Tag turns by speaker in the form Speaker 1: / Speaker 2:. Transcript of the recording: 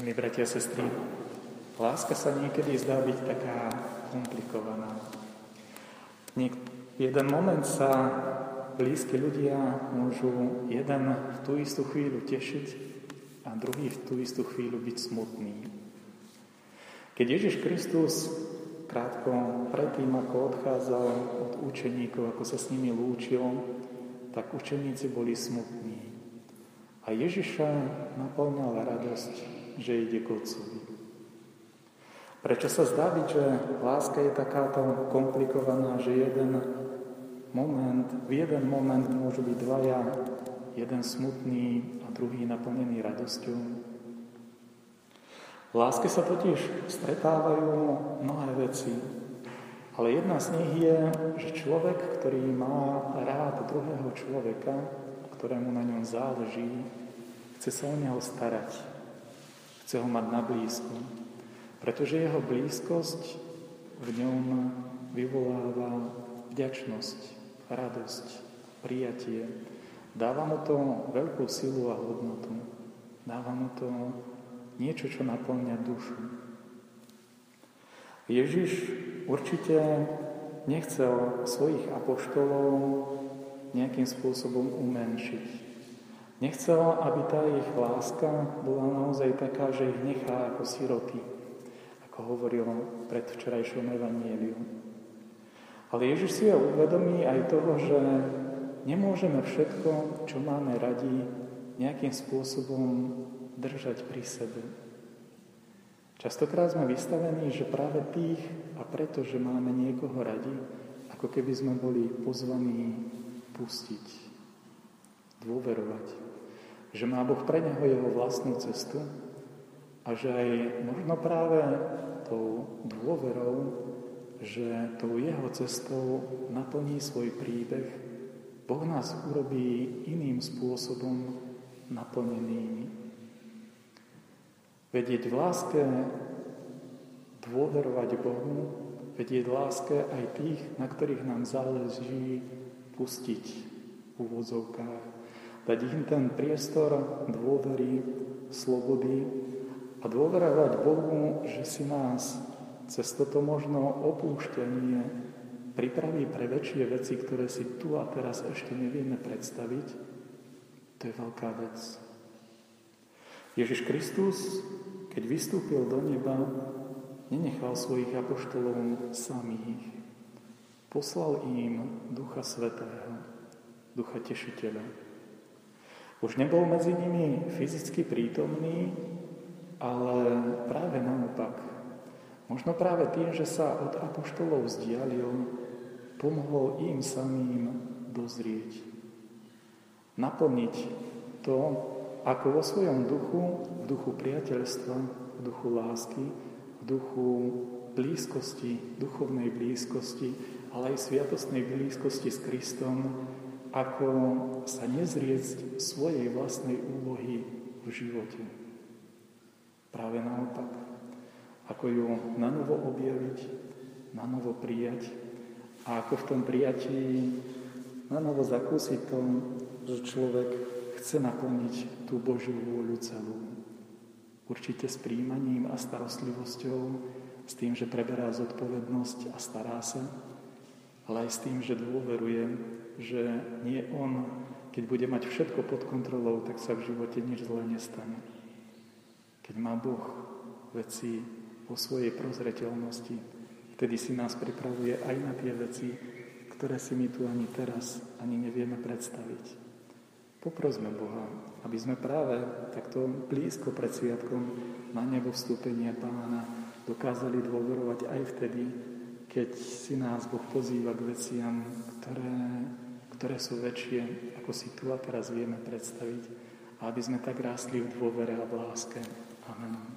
Speaker 1: Milí bratia a sestry, láska sa niekedy zdá byť taká komplikovaná. Niek- jeden moment sa blízki ľudia môžu jeden v tú istú chvíľu tešiť a druhý v tú istú chvíľu byť smutný. Keď Ježiš Kristus krátko predtým, ako odchádzal od učeníkov, ako sa s nimi lúčil, tak učeníci boli smutní. A Ježiša naplňala radosť, že ide k Otcovi. Prečo sa zdá byť, že láska je takáto komplikovaná, že jeden moment, v jeden moment môžu byť dvaja, jeden smutný a druhý naplnený radosťou? V láske sa totiž stretávajú mnohé veci, ale jedna z nich je, že človek, ktorý má rád druhého človeka, ktorému na ňom záleží, chce sa o neho starať Chce ho mať na blízku, pretože jeho blízkosť v ňom vyvoláva vďačnosť, radosť, prijatie. Dáva mu to veľkú silu a hodnotu. Dáva mu to niečo, čo naplňa dušu. Ježiš určite nechcel svojich apoštolov nejakým spôsobom umenšiť. Nechcel, aby tá ich láska bola naozaj taká, že ich nechá ako siroty, ako hovoril pred včerajšom evanieliu. Ale Ježiš si uvedomí aj toho, že nemôžeme všetko, čo máme radi, nejakým spôsobom držať pri sebe. Častokrát sme vystavení, že práve tých a preto, že máme niekoho radi, ako keby sme boli pozvaní pustiť, dôverovať že má Boh pre neho jeho vlastnú cestu a že aj možno práve tou dôverou, že tou jeho cestou naplní svoj príbeh, Boh nás urobí iným spôsobom naplnenými. Vedieť v láske dôverovať Bohu, vedieť láske aj tých, na ktorých nám záleží pustiť v úvozovkách dať im ten priestor dôvery, slobody a dôverovať Bohu, že si nás cez toto možno opúšťanie pripraví pre väčšie veci, ktoré si tu a teraz ešte nevieme predstaviť, to je veľká vec. Ježiš Kristus, keď vystúpil do neba, nenechal svojich apoštolov samých. Poslal im Ducha Svetého, Ducha Tešiteľa. Už nebol medzi nimi fyzicky prítomný, ale práve naopak. Možno práve tým, že sa od apoštolov vzdialil, pomohol im samým dozrieť. Naplniť to, ako vo svojom duchu, v duchu priateľstva, v duchu lásky, v duchu blízkosti, duchovnej blízkosti, ale aj sviatostnej blízkosti s Kristom, ako sa nezrieť svojej vlastnej úlohy v živote. Práve naopak, ako ju na novo objaviť, na novo prijať a ako v tom prijatí na novo zakúsiť to, že človek chce naplniť tú Božiu vôľu celú. Určite s príjmaním a starostlivosťou, s tým, že preberá zodpovednosť a stará sa, ale aj s tým, že dôveruje, že nie on, keď bude mať všetko pod kontrolou, tak sa v živote nič zlé nestane. Keď má Boh veci vo svojej prozreteľnosti, vtedy si nás pripravuje aj na tie veci, ktoré si my tu ani teraz ani nevieme predstaviť. Poprosme Boha, aby sme práve takto blízko pred sviatkom na nebo vstúpenia Pána dokázali dôverovať aj vtedy, keď si nás Boh pozýva k veciam, ktoré, ktoré sú väčšie, ako si tu a teraz vieme predstaviť, aby sme tak rástli v dôvere a v láske. Amen.